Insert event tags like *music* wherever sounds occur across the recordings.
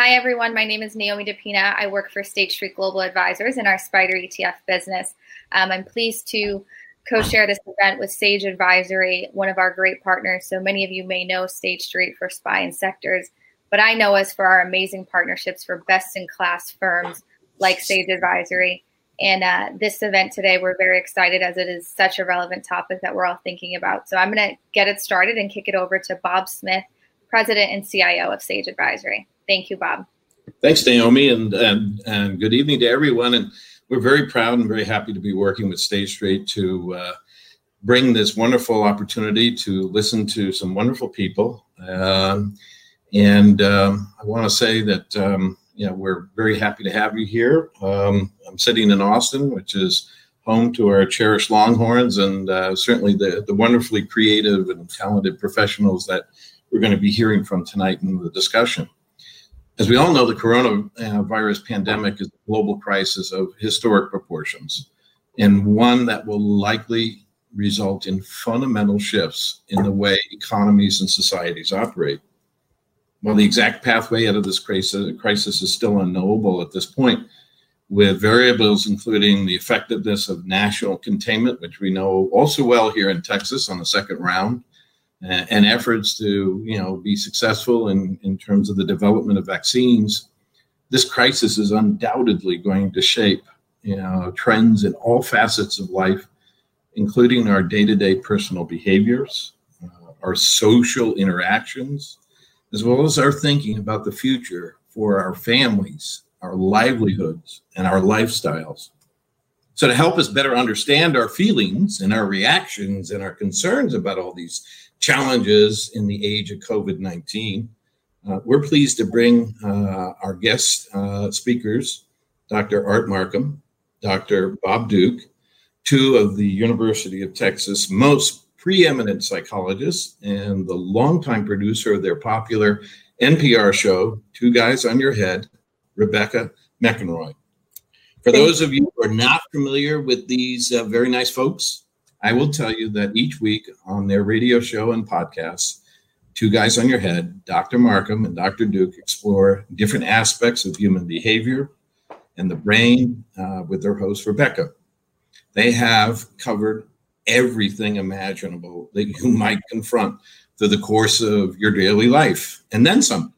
Hi, everyone. My name is Naomi DePina. I work for State Street Global Advisors in our SPDR ETF business. Um, I'm pleased to co share this event with Sage Advisory, one of our great partners. So many of you may know State Street for SPY and sectors, but I know us for our amazing partnerships for best in class firms like Sage Advisory. And uh, this event today, we're very excited as it is such a relevant topic that we're all thinking about. So I'm going to get it started and kick it over to Bob Smith, President and CIO of Sage Advisory. Thank you, Bob. Thanks, Naomi, and, and, and good evening to everyone. And we're very proud and very happy to be working with State Street to uh, bring this wonderful opportunity to listen to some wonderful people. Um, and um, I want to say that um, know we're very happy to have you here. Um, I'm sitting in Austin, which is home to our cherished Longhorns, and uh, certainly the the wonderfully creative and talented professionals that we're going to be hearing from tonight in the discussion. As we all know, the coronavirus pandemic is a global crisis of historic proportions and one that will likely result in fundamental shifts in the way economies and societies operate. While the exact pathway out of this crisis is still unknowable at this point, with variables including the effectiveness of national containment, which we know also well here in Texas on the second round, and efforts to you know be successful in, in terms of the development of vaccines, this crisis is undoubtedly going to shape you know trends in all facets of life, including our day-to-day personal behaviors, uh, our social interactions, as well as our thinking about the future for our families, our livelihoods, and our lifestyles. So, to help us better understand our feelings and our reactions and our concerns about all these challenges in the age of COVID 19, uh, we're pleased to bring uh, our guest uh, speakers, Dr. Art Markman, Dr. Bob Duke, two of the University of Texas most preeminent psychologists and the longtime producer of their popular NPR show, Two Guys on Your Head, Rebecca McInroy. For those of you who are not familiar with these uh, very nice folks, I will tell you that each week on their radio show and podcasts, Two Guys on Your Head, Dr. Markman and Dr. Duke explore different aspects of human behavior and the brain uh, with their host, Rebecca. They have covered everything imaginable that you *laughs* might confront through the course of your daily life and then some.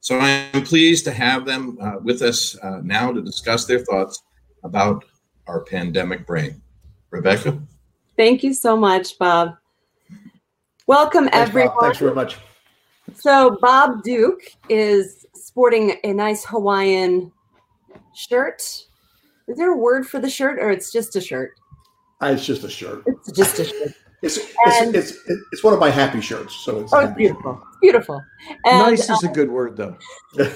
So I'm pleased to have them uh, with us uh, now to discuss their thoughts about our pandemic brain. Rebecca? Thank you so much, Bob. Welcome, Thanks, everyone. Bob. Thanks very much. So, Bob Duke is sporting a nice Hawaiian shirt. Is there a word for the shirt, or it's just a shirt? Uh, it's just a shirt. It's just a shirt. *laughs* It's And- it's, it's it's one of my happy shirts. So it's, Oh, a it's happy beautiful. Beautiful. And nice is uh, a good word, though. *laughs*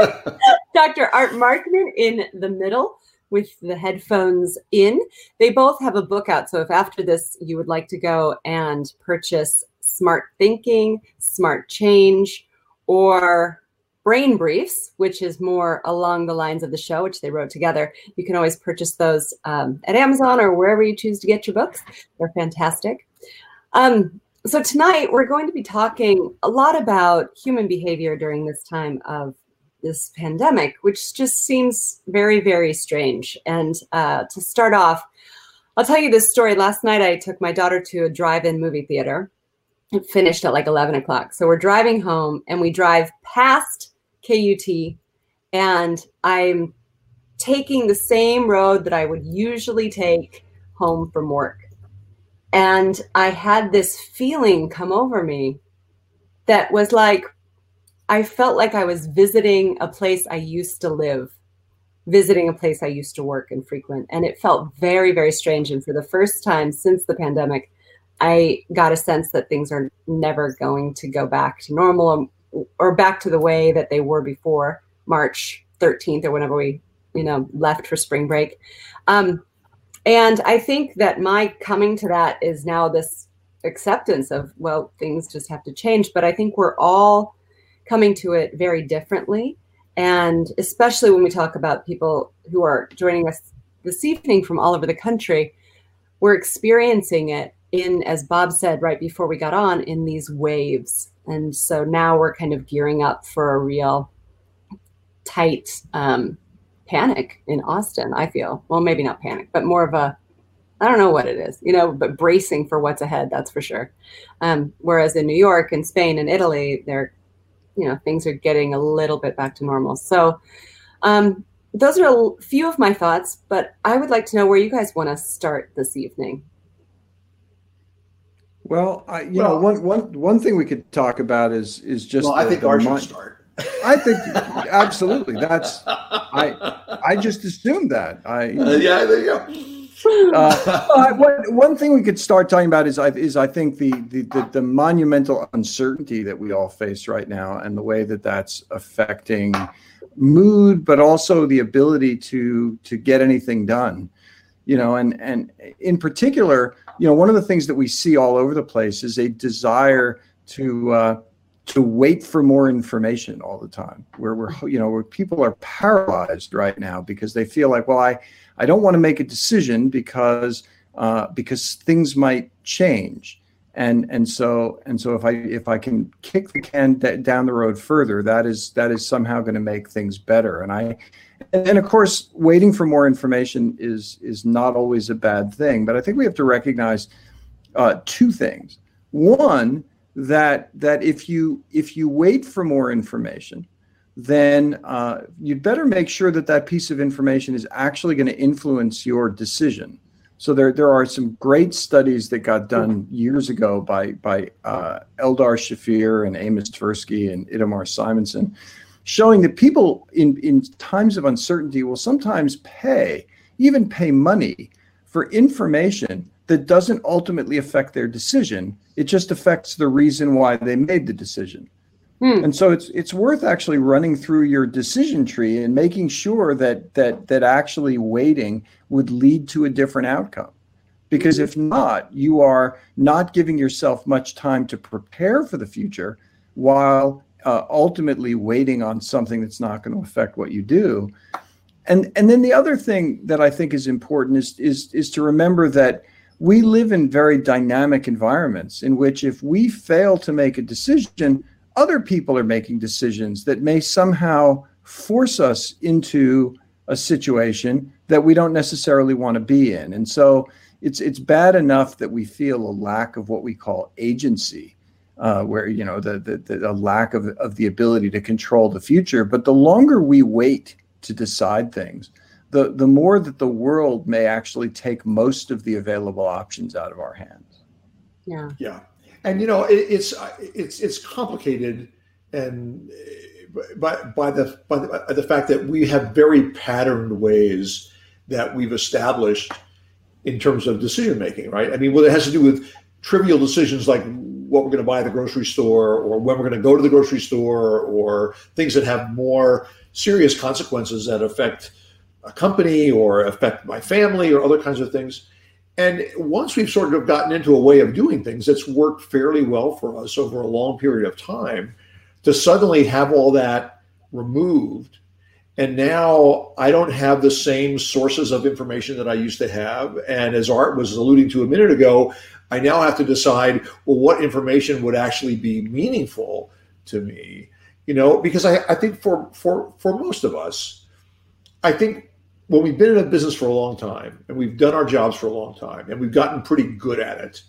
*laughs* Dr. Art Markman in the middle with the headphones in. They both have a book out. So if after this you would like to go and purchase Smart Thinking, Smart Change, or Brain Briefs, which is more along the lines of the show, which they wrote together, you can always purchase those um, at Amazon or wherever you choose to get your books. They're fantastic. Um, so tonight we're going to be talking a lot about human behavior during this time of this pandemic, which just seems very, very strange. And uh, to start off, I'll tell you this story. Last night, I took my daughter to a drive in movie theater. It finished at like 11 o'clock. So we're driving home and we drive past KUT, and I'm taking the same road that I would usually take home from work. And I had this feeling come over me that was like, I felt like I was visiting a place I used to live, visiting a place I used to work and frequent. And it felt very, very strange. And for the first time since the pandemic, I got a sense that things are never going to go back to normal or, or back to the way that they were before March 13th or whenever we, you know, left for spring break. Um, and I think that my coming to that is now this acceptance of, well, things just have to change. But I think we're all coming to it very differently. And especially when we talk about people who are joining us this evening from all over the country, we're experiencing it in, as Bob said right before we got on, in these waves. And so now we're kind of gearing up for a real tight um, panic in Austin. I feel well, maybe not panic, but more of a I don't know what it is, you know, but bracing for what's ahead. That's for sure. Um, whereas in New York and Spain and Italy, they're you know things are getting a little bit back to normal. So um, those are a few of my thoughts, but I would like to know where you guys want to start this evening. Well, I, you well, know, one one one thing we could talk about is is just. Well, the, I think Art should start. I think absolutely. That's I. I just assumed that. I. Uh, yeah, there you go. Uh, *laughs* one, one thing we could start talking about is I is I think the, the, the the monumental uncertainty that we all face right now and the way that that's affecting mood, but also the ability to to get anything done. You know, and and in particular, you know, one of the things that we see all over the place is a desire to uh, to wait for more information all the time where we're you know where people are paralyzed right now because they feel like well i i don't want to make a decision because uh, because things might change. And and so and so if i if i can kick the can d- down the road further that is that is somehow going to make things better. And i and of course waiting for more information is is not always a bad thing but i think we have to recognize uh, two things. One that that if you if you wait for more information then uh, you'd better make sure that that piece of information is actually going to influence your decision so there, there are some great studies that got done years ago by by uh, Eldar Shafir and Amos Tversky and Itamar Simonson, showing that people in, in times of uncertainty will sometimes pay, even pay money, for information that doesn't ultimately affect their decision. It just affects the reason why they made the decision. Hmm. And so it's it's worth actually running through your decision tree and making sure that that that actually waiting would lead to a different outcome. Because if not, you are not giving yourself much time to prepare for the future while uh, ultimately waiting on something that's not going to affect what you do. And and then the other thing that I think is important is is is to remember that we live in very dynamic environments in which if we fail to make a decision, other people are making decisions that may somehow force us into a situation that we don't necessarily want to be in. And so it's it's bad enough that we feel a lack of what we call agency, uh, where you know the, the, the a lack of, of the ability to control the future. But the longer we wait to decide things, the the more that the world may actually take most of the available options out of our hands. Yeah. Yeah. And you know, it, it's uh, it's it's complicated and uh, by by the by the, by the fact that we have very patterned ways that we've established in terms of decision making, right? I mean, well, it has to do with trivial decisions like what we're going to buy at the grocery store or when we're going to go to the grocery store or things that have more serious consequences that affect a company or affect my family or other kinds of things. And once we've sort of gotten into a way of doing things that's worked fairly well for us over a long period of time, to suddenly have all that removed. And now I don't have the same sources of information that I used to have. And as Art was alluding to a minute ago, I now have to decide well, what information would actually be meaningful to me. You know, because I, I think for for for most of us, I think when we've been in a business for a long time and we've done our jobs for a long time and we've gotten pretty good at it,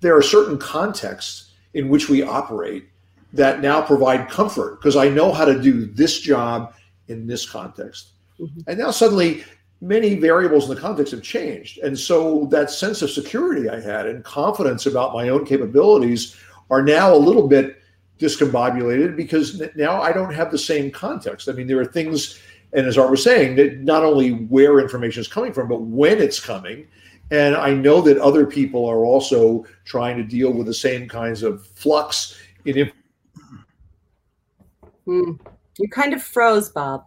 there are certain contexts in which we operate that now provide comfort because I know how to do this job in this context. Mm-hmm. And now suddenly many variables in the context have changed. And so that sense of security I had and confidence about my own capabilities are now a little bit discombobulated because now I don't have the same context. I mean, there are things and as Art was saying, that not only where information is coming from, but when it's coming. And I know that other people are also trying to deal with the same kinds of flux in. Mm. You kind of froze, Bob,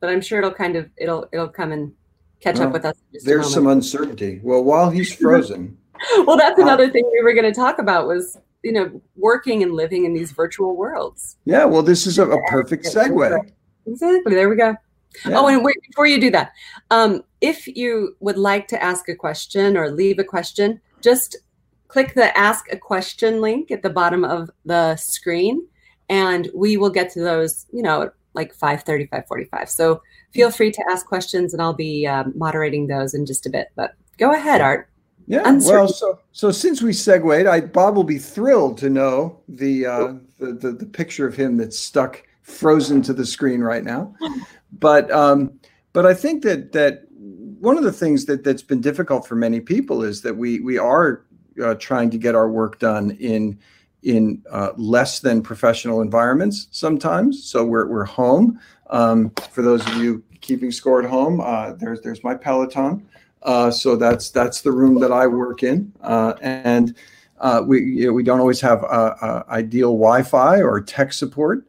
but I'm sure it'll kind of it'll it'll come and catch well, up with us. There's some uncertainty. Well, while he's frozen. *laughs* well, that's another thing we were going to talk about was you know working and living in these virtual worlds. Yeah, well, this is a, a perfect segue. Exactly. There we go. Yeah. Oh, and wait, before you do that, um, if you would like to ask a question or leave a question, just click the ask a question link at the bottom of the screen and we will get to those, you know, like 5.30 5.45 so feel free to ask questions and i'll be um, moderating those in just a bit but go ahead art yeah well so so since we segued I, bob will be thrilled to know the, uh, the, the the picture of him that's stuck frozen to the screen right now but um but i think that that one of the things that that's been difficult for many people is that we we are uh, trying to get our work done in in uh, less than professional environments sometimes. So we're, we're home. Um, for those of you keeping score at home, uh, there's there's my Peloton. Uh, so that's that's the room that I work in, uh, and uh, we you know, we don't always have ideal Wi-Fi or tech support,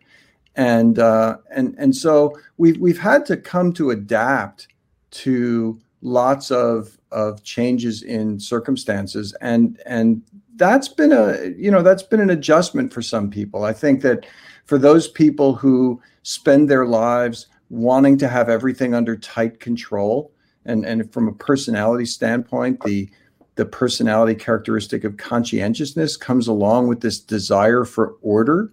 and uh, and and so we've we've had to come to adapt to lots of of changes in circumstances. And and that's been a you know that's been an adjustment for some people. I think that for those people who spend their lives wanting to have everything under tight control and and from a personality standpoint the the personality characteristic of conscientiousness comes along with this desire for order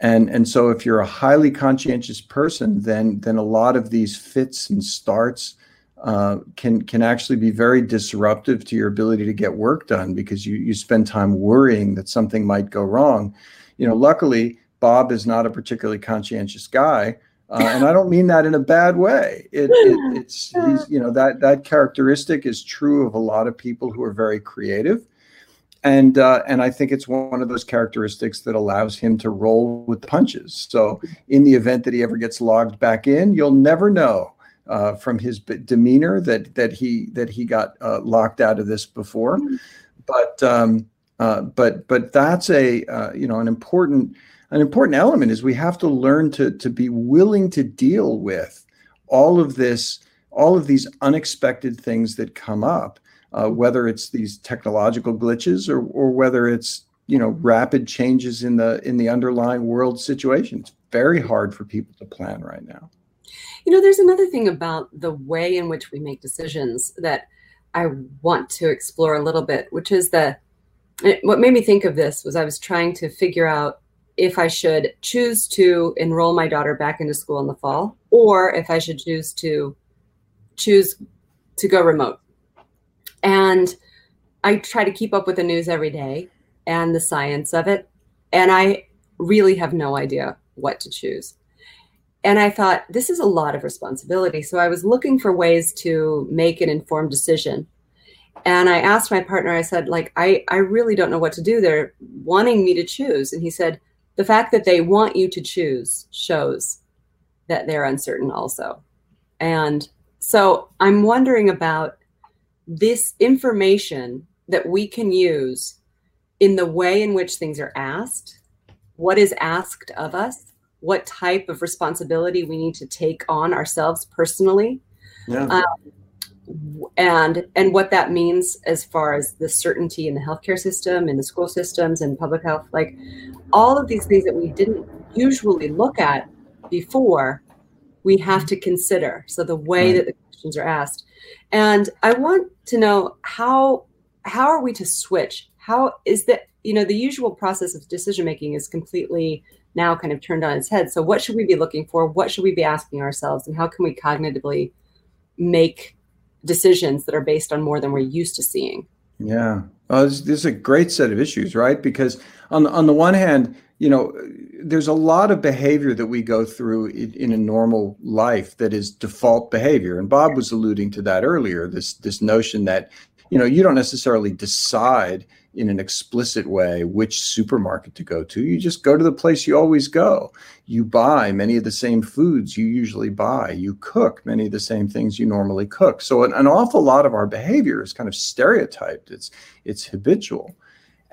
and and so if you're a highly conscientious person then then a lot of these fits and starts uh, can can actually be very disruptive to your ability to get work done because you you spend time worrying that something might go wrong. You know, luckily Bob is not a particularly conscientious guy, uh, *laughs* and I don't mean that in a bad way. It, it, *laughs* it's he's you know that that characteristic is true of a lot of people who are very creative, and uh, and I think it's one of those characteristics that allows him to roll with the punches. So in the event that he ever gets logged back in, you'll never know uh, from his demeanor that that he that he got uh, locked out of this before. But um, uh, but but that's a uh, you know an important an important element is we have to learn to to be willing to deal with all of this all of these unexpected things that come up, uh, whether it's these technological glitches or or whether it's you know rapid changes in the in the underlying world situation. It's very hard for people to plan right now. You know, there's another thing about the way in which we make decisions that I want to explore a little bit, which is the what made me think of this was I was trying to figure out if I should choose to enroll my daughter back into school in the fall or if I should choose to choose to go remote. And I try to keep up with the news every day and the science of it. And I really have no idea what to choose and I thought, this is a lot of responsibility. So I was looking for ways to make an informed decision. And I asked my partner, I said, like, I, I really don't know what to do. They're wanting me to choose. And he said, the fact that they want you to choose shows that they're uncertain also. And so I'm wondering about this information that we can use in the way in which things are asked, what is asked of us, what type of responsibility we need to take on ourselves personally yeah. um, and and what that means as far as the certainty in the healthcare system in the school systems and public health like all of these things that we didn't usually look at before we have to consider. So the way that the questions are asked and i want to know how how are we to switch how is that you know the usual process of decision making is completely now kind of turned on its head. So, what should we be looking for? What should we be asking ourselves? And how can we cognitively make decisions that are based on more than we're used to seeing? Yeah. This, this is a great set of issues, right? Because on the, on the one hand, you know, there's a lot of behavior that we go through in, in, a normal life that is default behavior, and Bob was alluding to that earlier. This this notion that you know you don't necessarily decide in an explicit way which supermarket to go to. You just go to the place you always go. You buy many of the same foods you usually buy. You cook many of the same things you normally cook. So an, an awful lot of our behavior is kind of stereotyped. It's it's habitual.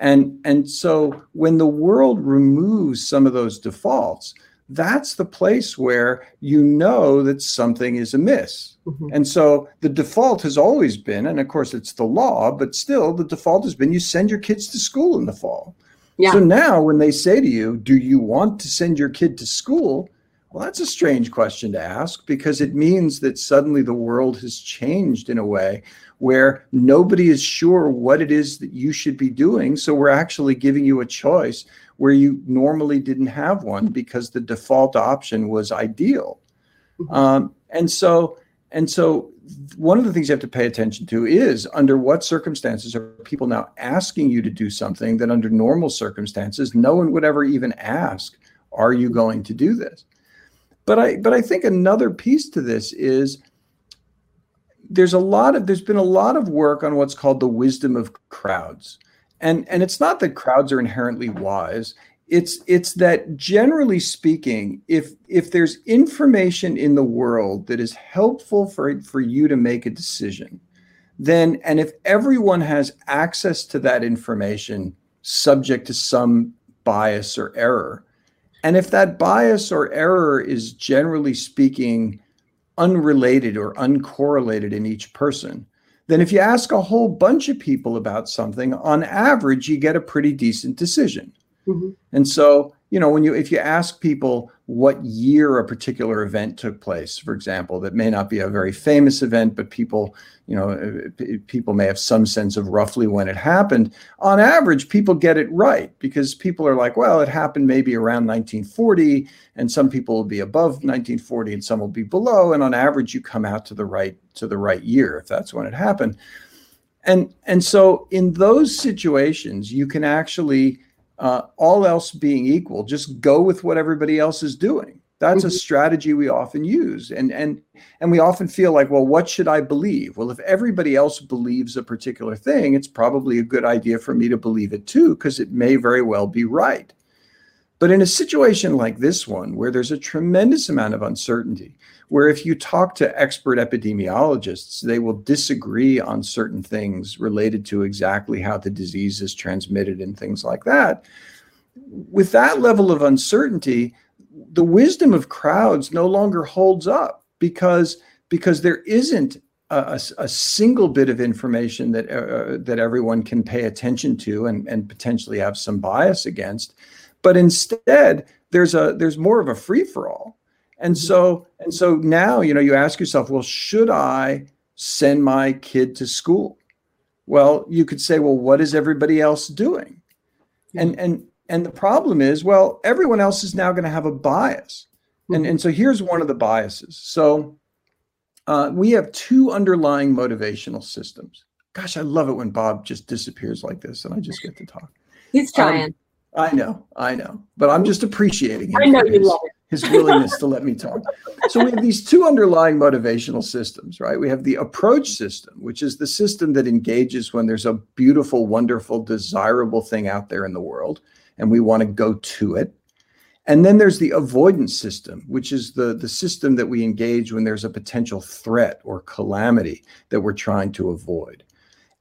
And and so when the world removes some of those defaults, that's the place where you know that something is amiss. Mm-hmm. And so the default has always been, and of course it's the law, but still the default has been you send your kids to school in the fall. Yeah. So now when they say to you, Do you want to send your kid to school? Well, that's a strange question to ask because it means that suddenly the world has changed in a way where nobody is sure what it is that you should be doing. So we're actually giving you a choice where you normally didn't have one because the default option was ideal. Mm-hmm. Um, and so, and so one of the things you have to pay attention to is under what circumstances are people now asking you to do something that under normal circumstances no one would ever even ask are you going to do this but I but I think another piece to this is there's a lot of there's been a lot of work on what's called the wisdom of crowds. And and it's not that crowds are inherently wise. It's it's that generally speaking, if if there's information in the world that is helpful for for you to make a decision, then and if everyone has access to that information subject to some bias or error, and if that bias or error is generally speaking unrelated or uncorrelated in each person, then if you ask a whole bunch of people about something, on average, you get a pretty decent decision. Mm-hmm. And so you know when you if you ask people what year a particular event took place for example that may not be a very famous event but people you know uh, people may have some sense of roughly when it happened on average people get it right because people are like well it happened maybe around 1940 and some people will be above 1940 and some will be below and on average you come out to the right to the right year if that's when it happened. And and so in those situations you can actually uh, all else being equal, just go with what everybody else is doing. That's mm-hmm. a strategy we often use, and and and we often feel like, well, what should I believe? Well, if everybody else believes a particular thing, it's probably a good idea for me to believe it too, because it may very well be right. But in a situation like this one, where there's a tremendous amount of uncertainty, where if you talk to expert epidemiologists, they will disagree on certain things related to exactly how the disease is transmitted and things like that. With that level of uncertainty, the wisdom of crowds no longer holds up because because there isn't a, a, single bit of information that uh, that everyone can pay attention to and, and potentially have some bias against, but instead there's a there's more of a free for all and mm-hmm. so and so now, you know, you ask yourself, well, should I send my kid to school? Well, you could say, well, what is everybody else doing? And and and the problem is, well, everyone else is now going to have a bias. And and so here's one of the biases. So uh, we have two underlying motivational systems. Gosh, I love it when Bob just disappears like this and I just get to talk. He's trying. Um, I know, I know, but I'm just appreciating him. I know you love it his willingness to let me talk. So we have these two underlying motivational systems, right? We have the approach system, which is the system that engages when there's a beautiful, wonderful, desirable thing out there in the world, and we want to go to it. And then there's the avoidance system, which is the, the system that we engage when there's a potential threat or calamity that we're trying to avoid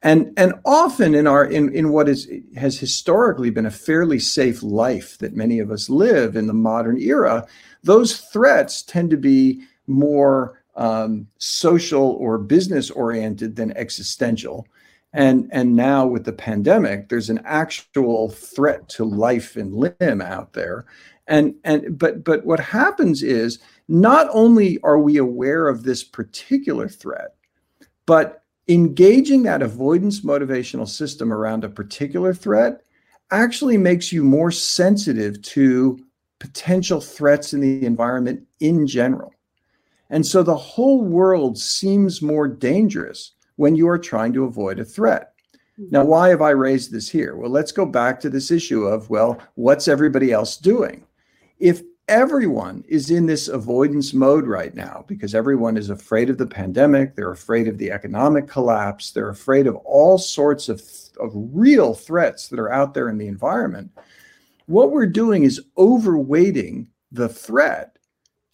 and and often in our in in what is has historically been a fairly safe life that many of us live in the modern era those threats tend to be more um, social or business oriented than existential. And and now with the pandemic there's an actual threat to life and limb out there. And and but but what happens is not only are we aware of this particular threat but engaging that avoidance motivational system around a particular threat actually makes you more sensitive to potential threats in the environment in general. And so the whole world seems more dangerous when you are trying to avoid a threat. Hmm. Now, why have I raised this here? Well, let's go back to this issue of, well, what's everybody else doing? If everyone is in this avoidance mode right now because everyone is afraid of the pandemic. They're afraid of the economic collapse. They're afraid of all sorts of, of real threats that are out there in the environment. What we're doing is overweighting the threat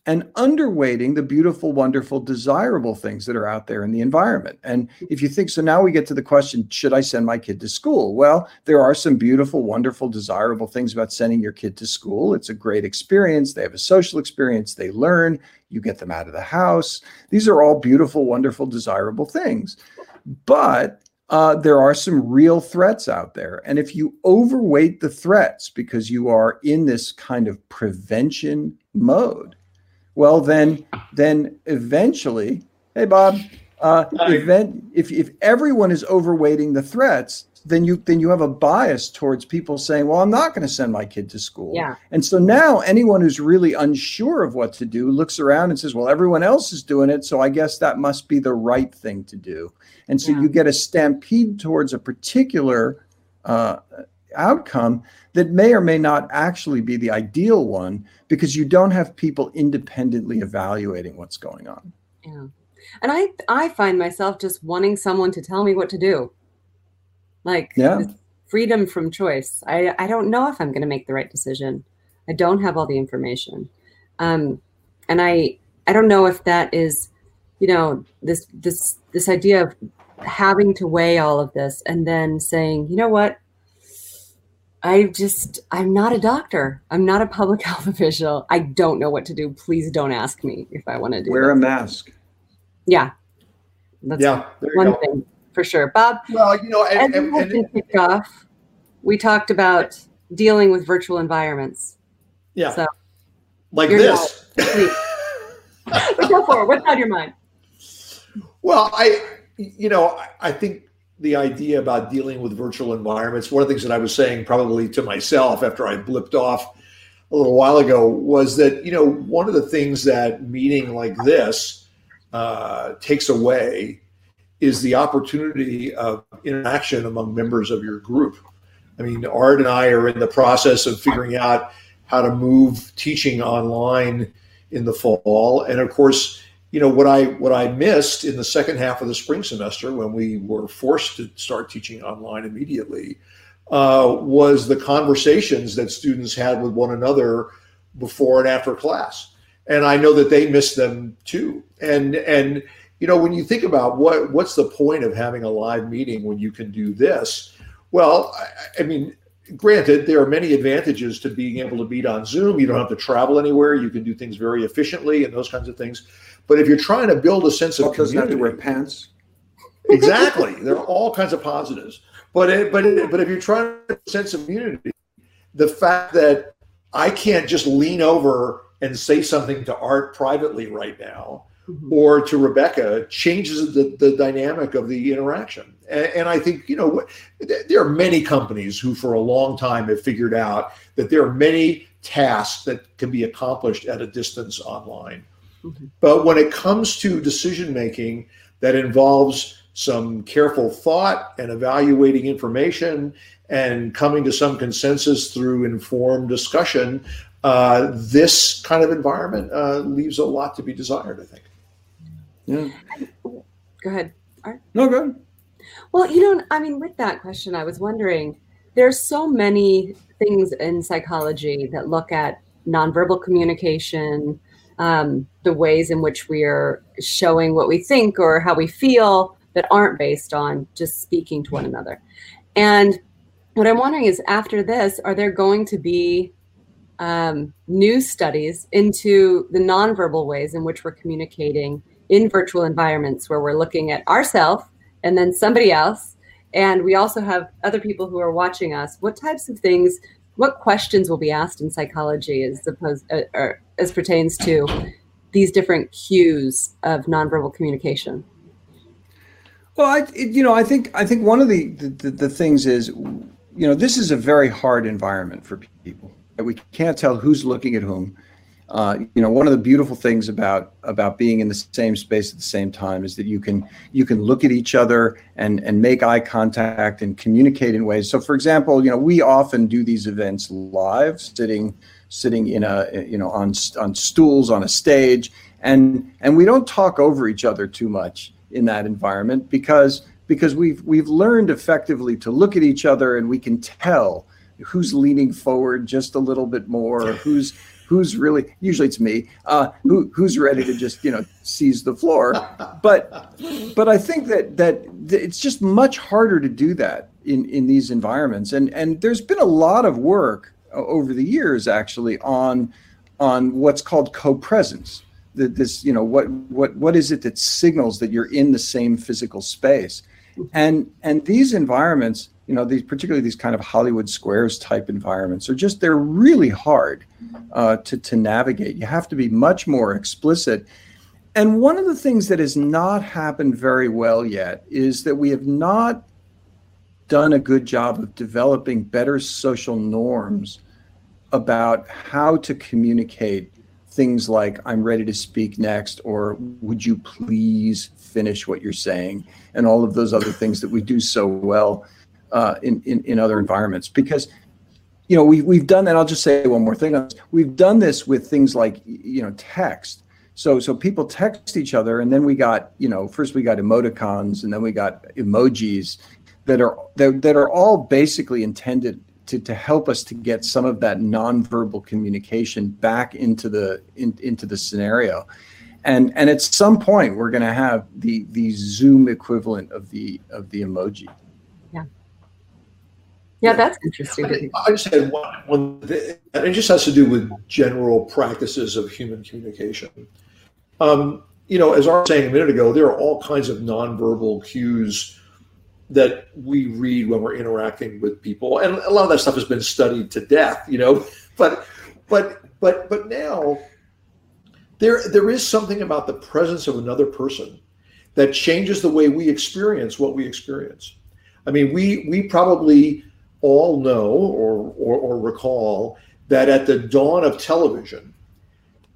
and underweighting the beautiful, wonderful, desirable things that are out there in the environment. And if you think so, now we get to the question should I send my kid to school? Well, there are some beautiful, wonderful, desirable things about sending your kid to school. It's a great experience. They have a social experience, they learn, you get them out of the house. These are all beautiful, wonderful, desirable things. But uh, there are some real threats out there. And if you overweight the threats because you are in this kind of prevention mode, well then then eventually hey bob uh, event if, if everyone is overweighting the threats then you then you have a bias towards people saying well i'm not going to send my kid to school Yeah. and so now anyone who's really unsure of what to do looks around and says well everyone else is doing it so i guess that must be the right thing to do and so Yeah. you get a stampede towards a particular uh, outcome that may or may not actually be the ideal one because you don't have people independently evaluating what's going on. Yeah. And I I find myself just wanting someone to tell me what to do. Like Yeah. freedom from choice. I I don't know if I'm going to make the right decision. I don't have all the information. Um and I I don't know if that is you know this this this idea of having to weigh all of this and then saying, "You know what? I just I'm not a doctor. I'm not a public *laughs* health official. I don't know what to do. Please don't ask me if I want to do Wear a mask. Yeah. That's Yeah, there you one go. thing for sure. Bob, Well, you know, as and, we and, and kicked off, we talked about dealing with virtual environments. yeah, So like this. Please. But go for it. What's on your mind? Well, I, you know, I- I think the idea about dealing with virtual environments, one of the things that I was saying probably to myself after I blipped off a little while ago was that, you know, one of the things that meeting like this uh, takes away is the opportunity of interaction among members of your group. I mean, Art and I are in the process of figuring out how to move teaching online in the fall. And of course, you know what I what I missed in the second half of the spring semester when we were forced to start teaching online immediately uh, was the conversations that students had with one another before and after class, and I know that they missed them too. And and you know when you think about what what's the point of having a live meeting when you can do this? Well, I, I mean, granted, there are many advantages to being able to meet on Zoom. You don't have to travel anywhere. You can do things very efficiently and those kinds of things. But if you're trying to build a sense of doesn't have to wear pants. exactly, there are all kinds of positives. But it, but it, but if you're trying to a sense of community, the fact that I can't just lean over and say something to Art privately right now, mm-hmm. or to Rebecca changes the, the dynamic of the interaction. And, and I think, you know, there are many companies who for a long time have figured out that there are many tasks that can be accomplished at a distance online. Mhm. But when it comes to decision making that involves some careful thought and evaluating information and coming to some consensus through informed discussion, uh, this kind of environment uh, leaves a lot to be desired, I think. Yeah. Go ahead. No go ahead. Well, you know, I mean, with that question, I was wondering there's so many things in psychology that look at nonverbal communication, um, the ways in which we are showing what we think or how we feel that aren't based on just speaking to one another. And what I'm wondering is after this, are there going to be um, new studies into the nonverbal ways in which we're communicating in virtual environments where we're looking at ourselves and then somebody else and we also have other people who are watching us what types of things what questions will be asked in psychology as opposed uh, or as pertains to these different cues of nonverbal communication Well, I, it, you know, I think I think one of the, the the things is, you know, this is a very hard environment for people. We can't tell who's looking at whom. Uh, you know, one of the beautiful things about about being in the same space at the same time is that you can you can look at each other and and make eye contact and communicate in ways. So, for example, you know, we often do these events live, sitting sitting in a you know on on stools on a stage, and and we don't talk over each other too much in that environment because because we've we've learned effectively to look at each other and we can tell who's leaning forward just a little bit more, who's who's really usually it's me uh, who who's ready to just you know seize the floor. But but I think that that it's just much harder to do that in in these environments, and and there's been a lot of work over the years actually on on what's called co-presence that this you know what what what is it that signals that you're in the same physical space and and these environments you know, these particularly these kind of Hollywood squares type environments are just they're really hard uh, to to navigate. You have to be much more explicit. And one of the things that has not happened very well yet is that we have not done a good job of developing better social norms about how to communicate things like i'm ready to speak next or would you please finish what you're saying? and all of those other things that we do so well uh, in, in, in other environments. Because you know we, we've done that. I'll just say one more thing we've done this with things like you know text. So so people text each other and then we got you know first we got emoticons and then we got emojis that are that, that are all basically intended to, to help us to get some of that nonverbal communication back into the in, into the scenario. And and at some point we're going to have the the zoom equivalent of the of the emoji. Yeah. Yeah that's interesting. I, I just had one, one and it just has to do with general practices of human communication. Um, you know as i was saying a minute ago there are all kinds of nonverbal cues that we read when we're interacting with people. And a lot of that stuff has been studied to death you know *laughs* but but but but now there there is something about the presence of another person that changes the way we experience what we experience. I mean we we probably all know or or, or recall that at the dawn of television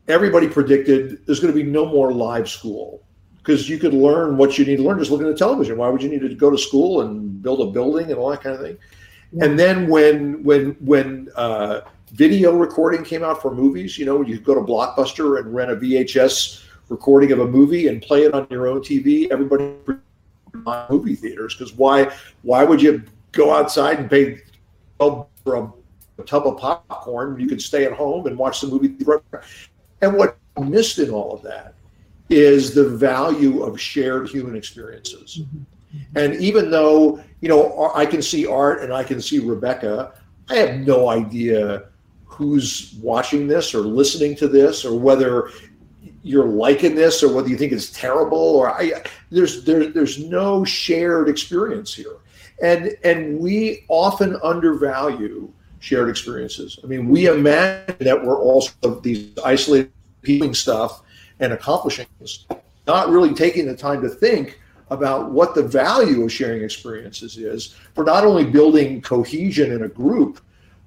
everybody predicted there's going to be no more live school because you could learn what you need to learn just looking at television. Why would you need to go to school and build a building and all that kind of thing? Yeah. And then when when when uh, video recording came out for movies, you know, you go to Blockbuster and rent a VHS recording of a movie and play it on your own TV. Everybody movie theaters because why why would you go outside and pay for a, a tub of popcorn? You could stay at home and watch the movie. And what missed in all of that is the value of shared human experiences. Mm-hmm. And even though, you know, I can see Art and I can see Rebecca, I have no idea who's watching this or listening to this or whether you're liking this or whether you think it's terrible or I there's there, there's no shared experience here. And and we often undervalue shared experiences. I mean, we imagine that we're all of these isolated healing stuff and accomplishing this, not really taking the time to think about what the value of sharing experiences is for not only building cohesion in a group,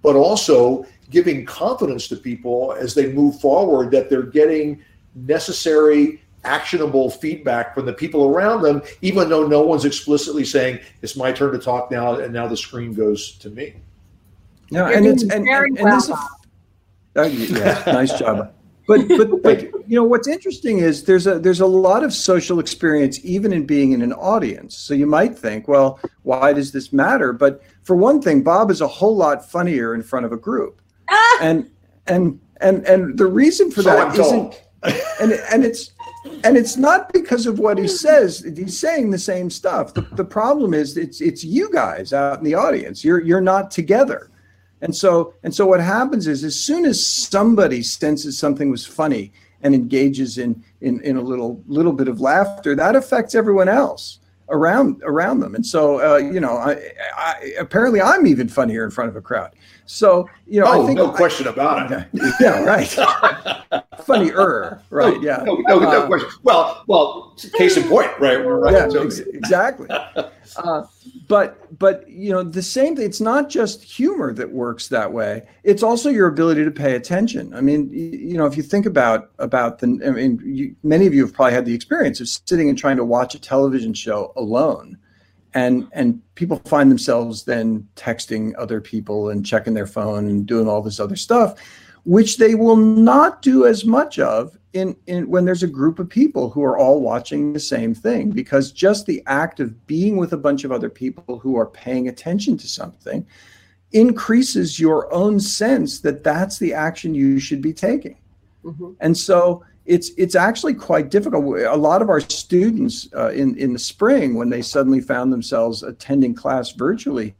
but also giving confidence to people as they move forward that they're getting necessary actionable feedback from the people around them, even though no one's explicitly saying, it's my turn to talk now, and now the screen goes to me. No, and it's and, and, and this is, uh, yeah, nice job. But but but you know what's interesting is there's a there's a lot of social experience even in being in an audience. So you might think well why does this matter? But for one thing bob is a whole lot funnier in front of a group. Ah! and and and and the reason for so that isn't and and it's and it's not because of what he says. He's saying the same stuff. The, the problem is it's it's you guys out in the audience. You're you're not together. And so, and so what happens is as soon as somebody senses something was funny and engages in, in, in a little, little bit of laughter, that affects everyone else around around them. And so, uh, you know, I, I, apparently I'm even funnier in front of a crowd. So, you know, oh, I think no question about it. *laughs* Yeah, right. Funny, *laughs* Funnier, right? Yeah. No, no, no uh, question. Well, well, case in point, right? right. Yeah, ex- exactly. *laughs* Uh, but but you know the same thing it's not just humor that works that way it's also your ability to pay attention i mean you know if you think about about the i mean you, many of you have probably had the experience of sitting and trying to watch a television show alone and and people find themselves then texting other people and checking their phone and doing all this other stuff which they will not do as much of in, in when there's a group of people who are all watching the same thing because just the act of being with a bunch of other people who are paying attention to something increases your own sense that that's the action you should be taking mm-hmm. and so it's it's actually quite difficult. A lot of our students uh, in in the spring when they suddenly found themselves attending class virtually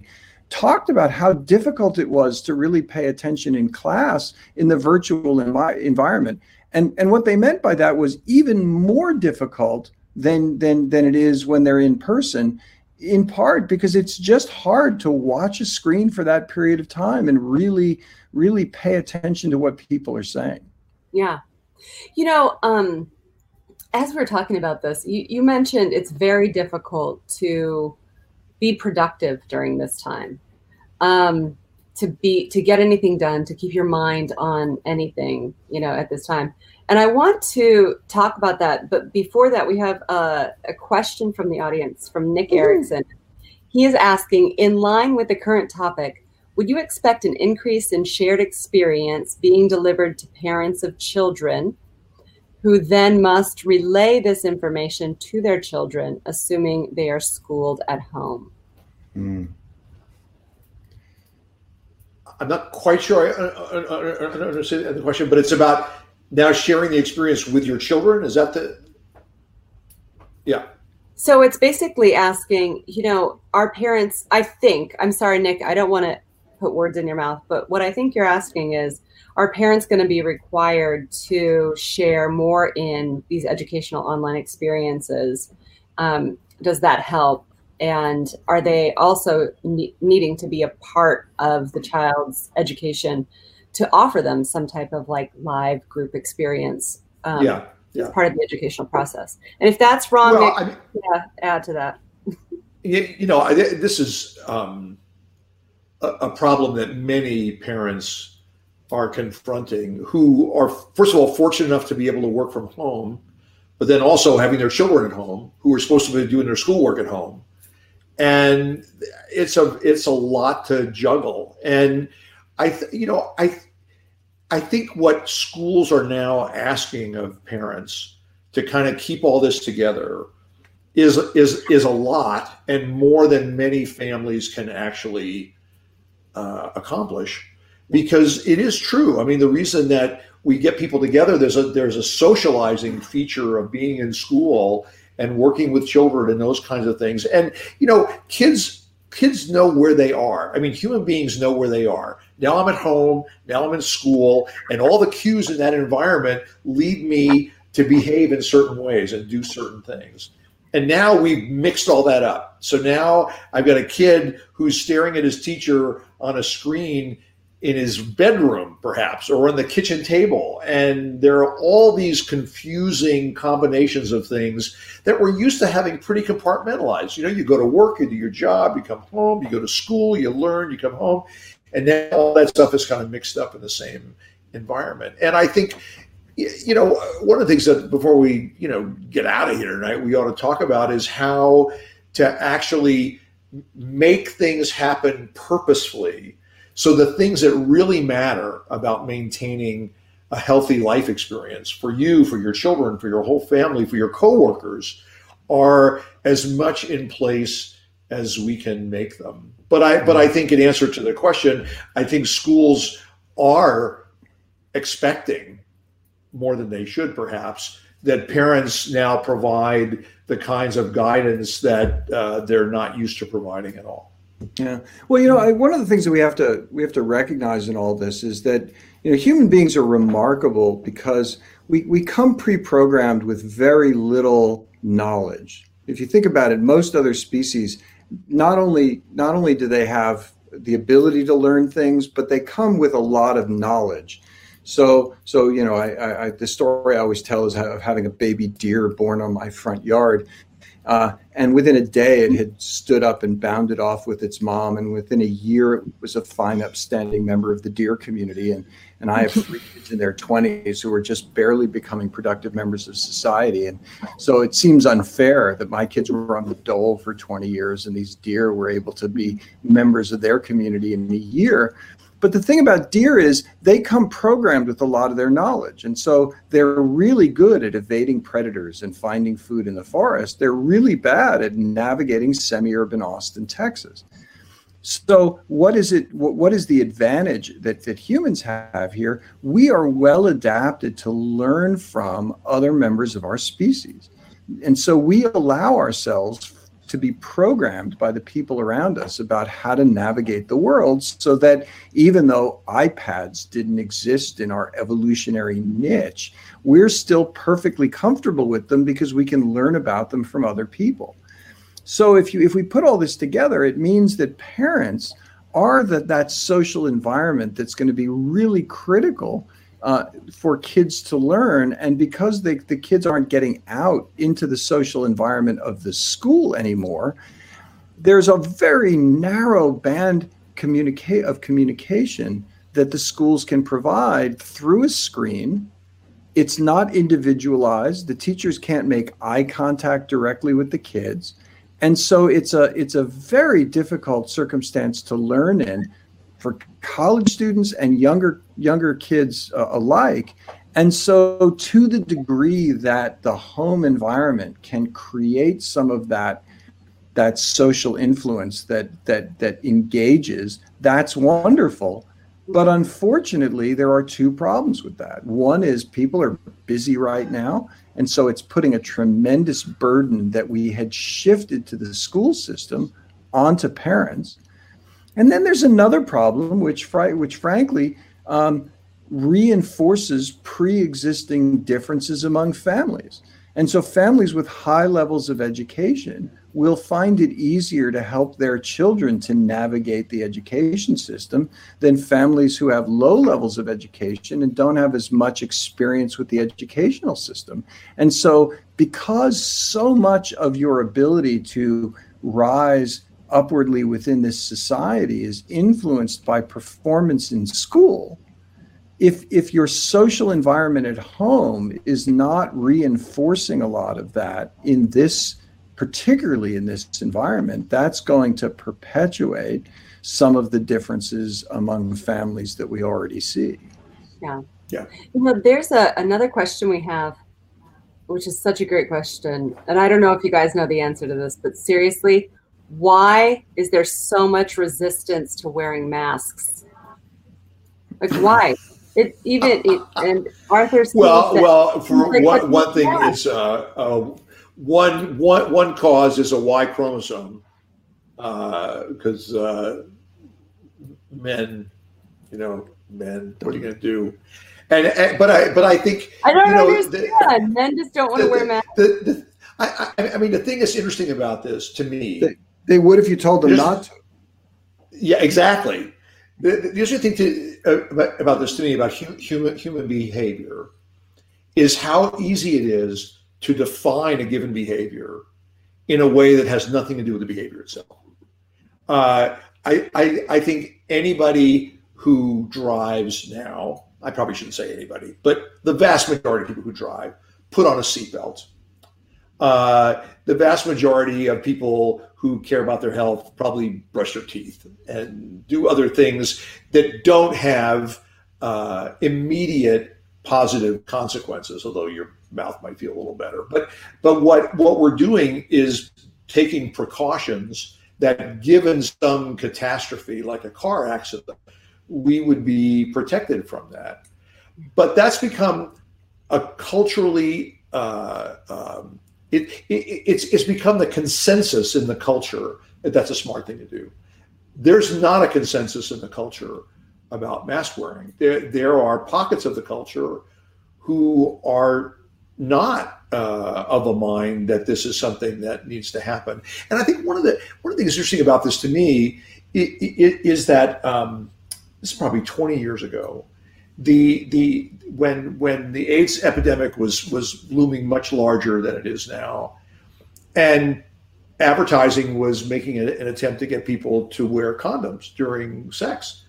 talked about how difficult it was to really pay attention in class in the virtual envi- environment. And and what they meant by that was even more difficult than than than it is when they're in person in part because it's just hard to watch a screen for that period of time and really really pay attention to what people are saying. Yeah you know um as we're talking about this you, you mentioned it's very difficult to be productive during this time um to be to get anything done to keep your mind on anything you know at this time and I want to talk about that. But before that, we have a, a question from the audience from Nick Erickson. He is asking, in line with the current topic, would you expect an increase in shared experience being delivered to parents of children who then must relay this information to their children, assuming they are schooled at home? Mm. I'm not quite sure I, I, I, I understand the question, but it's about now sharing the experience with your children is that the yeah so it's basically asking you know our parents i think i'm sorry nick i don't want to put words in your mouth but what i think you're asking is are parents going to be required to share more in these educational online experiences um, does that help and are they also ne- needing to be a part of the child's education to offer them some type of like live group experience. Um, yeah, yeah. Part of the educational process. And if that's wrong, well, I mean, yeah, add to that. *laughs* you, you know, I, this is um, a, a problem that many parents are confronting who are, first of all, fortunate enough to be able to work from home, but then also having their children at home who are supposed to be doing their schoolwork at home. And it's a it's a lot to juggle. And I, th- you know, I, I think what schools are now asking of parents to kind of keep all this together is is is a lot and more than many families can actually uh, accomplish because it is true. I mean, the reason that we get people together there's a there's a socializing feature of being in school and working with children and those kinds of things. And you know, kids kids know where they are. I mean, human beings know where they are. Now I'm at home, now I'm in school, and all the cues in that environment lead me to behave in certain ways and do certain things. And now we've mixed all that up. So now I've got a kid who's staring at his teacher on a screen in his bedroom, perhaps, or on the kitchen table. And there are all these confusing combinations of things that we're used to having pretty compartmentalized. You know, you go to work, you do your job, you come home, you go to school, you learn, you come home. And now all that stuff is kind of mixed up in the same environment. And I think, you know, one of the things that before we, you know, get out of here tonight, we ought to talk about is how to actually make things happen purposefully so the things that really matter about maintaining a healthy life experience for you, for your children, for your whole family, for your coworkers are as much in place as we can make them. But I but I think in answer to the question, I think schools are expecting more than they should perhaps that parents now provide the kinds of guidance that uh, they're not used to providing at all. Yeah. Well, you know, I, one of the things that we have to we have to recognize in all this is that you know human beings are remarkable because we we come pre-programmed with very little knowledge. If you think about it, most other species not only not only do they have the ability to learn things, but they come with a lot of knowledge. So, so you know, I, I, the story I always tell is of having a baby deer born on my front yard, uh, and within a day, it had stood up and bounded off with its mom. And within a year, it was a fine, upstanding member of the deer community. And, and I have three kids in their 20s who are just barely becoming productive members of society. And so it seems unfair that my kids were on the dole for 20 years and these deer were able to be members of their community in a year. But the thing about deer is they come programmed with a lot of their knowledge. And so they're really good at evading predators and finding food in the forest. They're really bad at navigating semi urban Austin, Texas. So what is it what is the advantage that, that humans have here? We are well adapted to learn from other members of our species. And so we allow ourselves to be programmed by the people around us about how to navigate the world so that even though iPads didn't exist in our evolutionary niche, we're still perfectly comfortable with them because we can learn about them from other people. So if you if we put all this together, it means that parents are that that social environment that's going to be really critical uh, for kids to learn. And because they, the kids aren't getting out into the social environment of the school anymore, there's a very narrow band communicate of communication that the schools can provide through a screen. It's not individualized. The teachers can't make eye contact directly with the kids. And so it's a it's a very difficult circumstance to learn in for college students and younger younger kids uh, alike. And so to the degree that the home environment can create some of that that social influence that that that engages that's wonderful. But unfortunately there are two problems with that. One is people are busy right now and so it's putting a tremendous burden that we had shifted to the school system onto parents and then there's another problem which fr- which frankly um, reinforces pre-existing differences among families and so families with high levels of education will find it easier to help their children to navigate the education system than families who have low levels of education and don't have as much experience with the educational system. And so, because so much of your ability to rise upwardly within this society is influenced by performance in school, if if your social environment at home is not reinforcing a lot of that in this particularly in this environment, that's going to perpetuate some of the differences among families that we already see. Yeah. Yeah. You know, there's a, another question we have, which is such a great question. And I don't know if you guys know the answer to this, but seriously, why is there so much resistance to wearing masks? Like, why? It even it, and Arthur. Well, well, for like, one, one thing, it's uh, uh, one one one cause is a Y chromosome because uh, uh, men, you know, men. What are you going to do? And, and, but I but I think I don't you know, understand. The, men just don't want to wear masks. The, the, I, I, I, mean, the thing that's interesting about this to me, they, would if you told them not to. Yeah, exactly. The, the interesting thing to, uh, about, about, this to me about hu- human human behavior is how easy it is to define a given behavior in a way that has nothing to do with the behavior itself. Uh, I, I, I think anybody who drives now, I probably shouldn't say anybody, but the vast majority of people who drive put on a seatbelt. Uh, the vast majority of people who care about their health probably brush their teeth and do other things that don't have uh, immediate positive consequences, although your mouth might feel a little better. But but what what we're doing is taking precautions that given some catastrophe like a car accident, we would be protected from that. But that's become a culturally uh, um, it, it, it's it's become the consensus in the culture that that's a smart thing to do. There's not a consensus in the culture about mask wearing. There, there are pockets of the culture who are not uh, of a mind that this is something that needs to happen. And I think one of the one of the things interesting about this to me is, that um, this is probably 20 years ago. The the when when the AIDS epidemic was was looming much larger than it is now, and advertising was making an attempt to get people to wear condoms during sex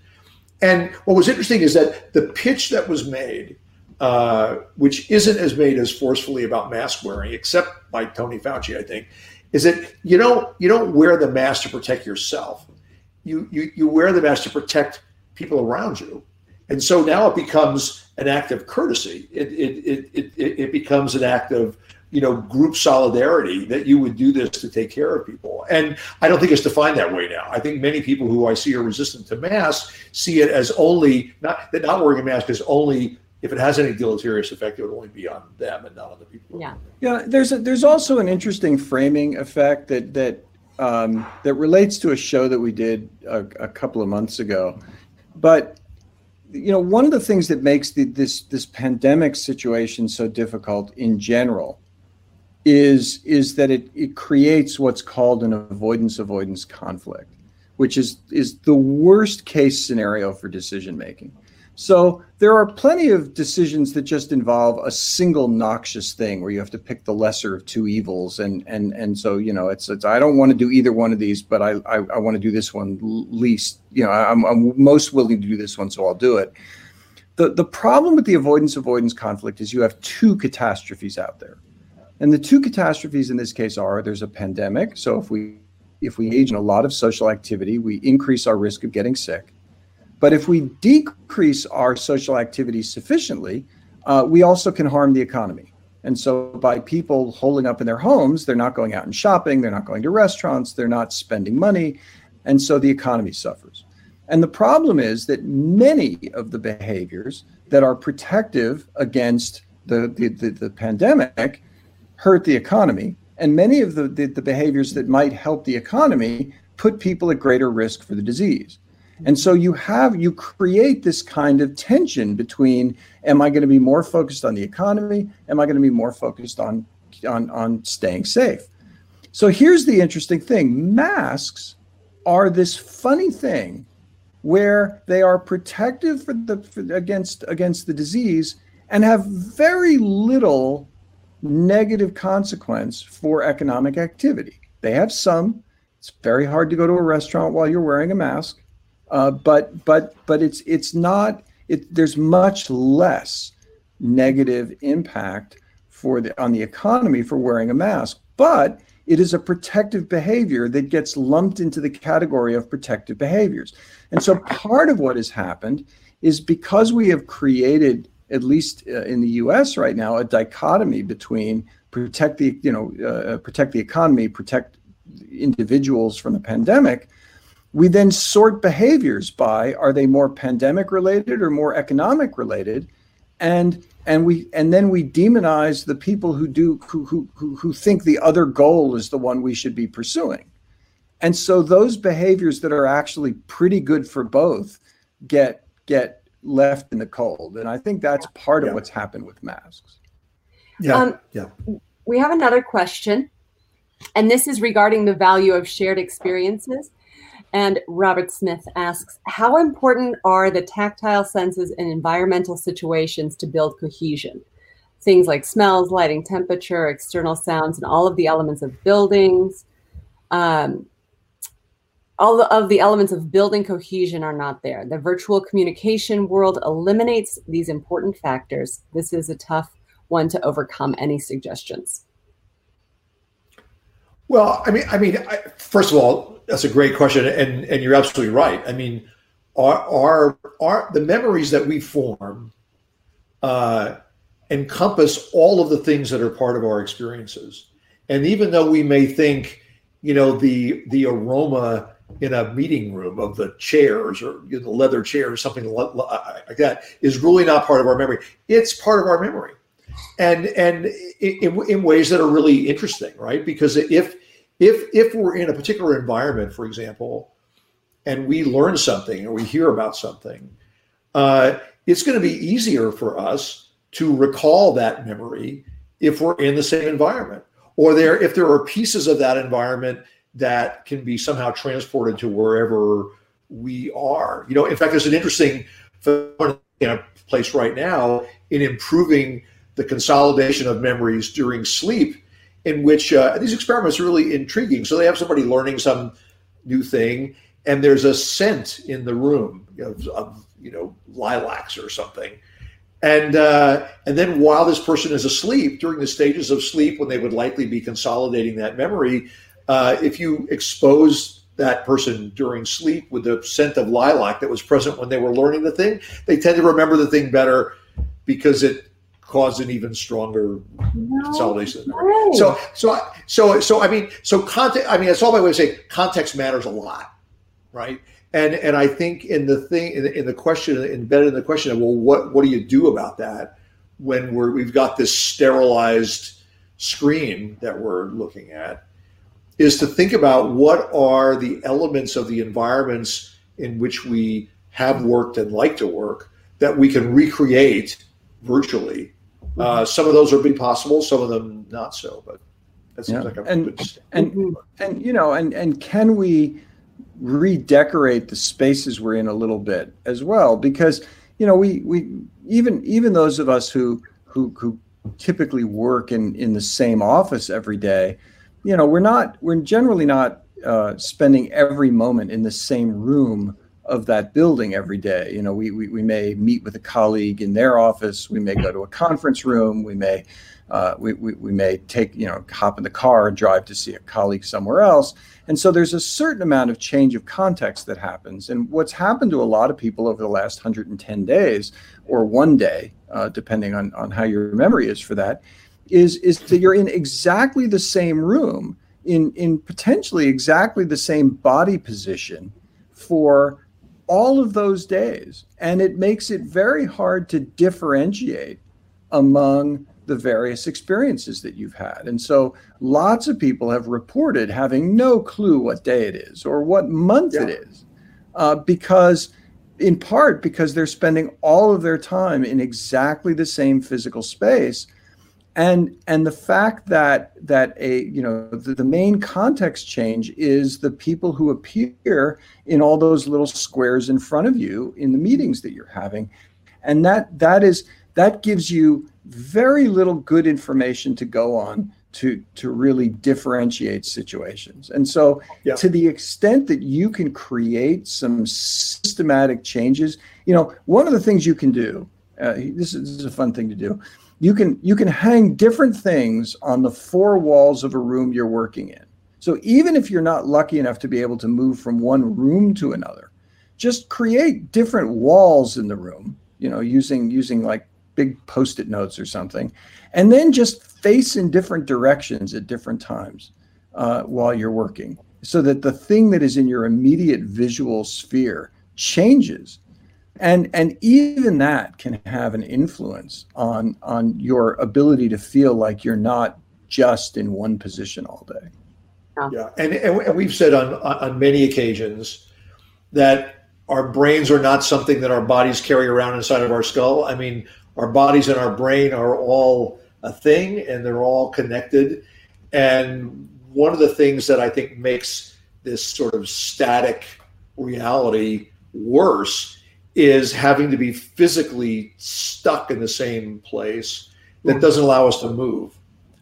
and what was interesting is that the pitch that was made, uh, which isn't as made as forcefully about mask wearing, except by Tony Fauci, I think, is that you don't you don't wear the mask to protect yourself. You you you wear the mask to protect people around you. And so now it becomes an act of courtesy. It it it it, it becomes an act of you know group solidarity that you would do this to take care of people. And i don't think it's defined that way now. I think many people who i see are resistant to masks see it as only not that not wearing a mask is only if it has any deleterious effect it would only be on them and not on the people yeah. yeah there's a, there's also an interesting framing effect that that um, that relates to a show that we did a, a couple of months ago. But you know one of the things that makes the, this this pandemic situation so difficult in general is is that it, it creates what's called an avoidance avoidance conflict, which is is the worst case scenario for decision making. So there are plenty of decisions that just involve a single noxious thing where you have to pick the lesser of two evils, and and and so you know it's, it's I don't want to do either one of these, but I I, I want to do this one least. You know I'm I'm most willing to do this one, so I'll do it. The the problem with the avoidance avoidance conflict is you have two catastrophes out there, and the two catastrophes in this case are there's a pandemic. So if we if we engage in a lot of social activity, we increase our risk of getting sick but if we decrease our social activity sufficiently, uh, we also can harm the economy. And so, by people holding up in their homes, they're not going out and shopping, they're not going to restaurants, they're not spending money. And so the economy suffers. And the problem is that many of the behaviors that are protective against the, the, the, the pandemic hurt the economy. And many of the, the, the behaviors that might help the economy put people at greater risk for the disease. And so you have you create this kind of tension between am I going to be more focused on the economy? Am I going to be more focused on on on staying safe? So here's the interesting thing. Masks are this funny thing where they are protective for the for, against against the disease and have very little negative consequence for economic activity. They have some. It's very hard to go to a restaurant while you're wearing a mask. Uh, but but but it's it's not. It, there's much less negative impact for the on the economy for wearing a mask, but it is a protective behavior that gets lumped into the category of protective behaviors. And so part of what has happened is because we have created at least uh, in the US right now a dichotomy between protect the you know uh, protect the economy, protect individuals from the pandemic we then sort behaviors by are they more pandemic related or more economic related? And and we and then we demonize the people who do who who who think the other goal is the one we should be pursuing. And so those behaviors that are actually pretty good for both get get left in the cold. And i think that's part yeah. of what's happened with masks. Yeah um, yeah. we have another question and this is regarding the value of shared experiences and Robert Smith asks, how important are the tactile senses in environmental situations to build cohesion? Things like smells, lighting, temperature, external sounds, and all of the elements of buildings. Um, all of the elements of building cohesion are not there. The virtual communication world eliminates these important factors. This is a tough one to overcome. Any suggestions? Well, I mean, I mean, I, first of all, that's a great question, and and you're absolutely right. I mean, our our, our the memories that we form uh, encompass all of the things that are part of our experiences. And even though we may think, you know, the the aroma in a meeting room of the chairs or you know, the leather chair or something like that is really not part of our memory. It's part of our memory, and and in, in ways that are really interesting, right? Because if if if we're in a particular environment, for example, and we learn something or we hear about something, uh, it's going to be easier for us to recall that memory if we're in the same environment, or there if there are pieces of that environment that can be somehow transported to wherever we are. You know, in fact, there's an interesting in a place right now in improving the consolidation of memories during sleep in which uh, these experiments are really intriguing. So they have somebody learning some new thing, and there's a scent in the room of, of you know lilacs or something, and uh, and then while this person is asleep during the stages of sleep when they would likely be consolidating that memory, uh, if you expose that person during sleep with the scent of lilac that was present when they were learning the thing, they tend to remember the thing better because it cause an even stronger no, consolidation. So, so, so, so, I mean, so context. I mean, that's all my way to say context matters a lot, right? And and I think in the thing in the, in the question embedded in the question of well, what what do you do about that when we're we've got this sterilized screen that we're looking at is to think about what are the elements of the environments in which we have worked and like to work that we can recreate virtually uh, some of those are be possible, some of them not so. But That seems Yeah. like a And- good and and you know and and can we redecorate the spaces we're in a little bit as well because you know we we even even those of us who who who typically work in in the same office every day you know we're not we're generally not uh, spending every moment in the same room of that building every day you know we, we we may meet with a colleague in their office we may go to a conference room we may uh, we, we, we may take, you know, hop in the car and drive to see a colleague somewhere else. And so there's a certain amount of change of context that happens. And what's happened to a lot of people over the last 110 days or one day, uh, depending on, on how your memory is for that, is, is that you're in exactly the same room, in, in potentially exactly the same body position for all of those days. And it makes it very hard to differentiate among the various experiences that you've had. And so lots of people have reported having no clue what day it is or what month Yeah. it is, uh, because, in part, because they're spending all of their time in exactly the same physical space. And, and the fact that that a you know the, the main context change is the people who appear in all those little squares in front of you in the meetings that you're having. And that that is that gives you very little good information to go on to to really differentiate situations. And so Yeah. to the extent that you can create some systematic changes you know one of the things you can do uh, this, is, this is a fun thing to do you can you can hang different things on the four walls of a room you're working in. So even if you're not lucky enough to be able to move from one room to another just create different walls in the room you know using using like big post-it notes or something and then just face in different directions at different times uh, while you're working so that the thing that is in your immediate visual sphere changes and and even that can have an influence on on your ability to feel like you're not just in one position all day Yeah, and, and and we've said on on many occasions that our brains are not something that our bodies carry around inside of our skull. I mean, our bodies and our brain are all a thing, and they're all connected. And one of the things that I think makes this sort of static reality worse is having to be physically stuck in the same place that mm-hmm. doesn't allow us to move.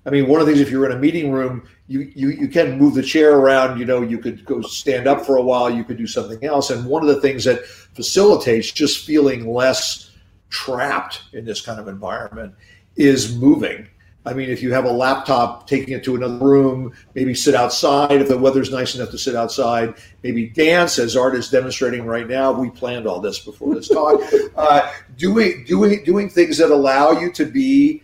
I mean, one of the things if you're in a meeting room, you you you can move the chair around. You know, you could go stand up for a while. You could do something else. And one of the things that facilitates just feeling less trapped in this kind of environment is moving. I mean, if you have a laptop, taking it to another room, maybe sit outside if the weather's nice enough to sit outside, maybe dance as Art is demonstrating right now. We planned all this before this talk. *laughs* uh, doing doing doing things that allow you to be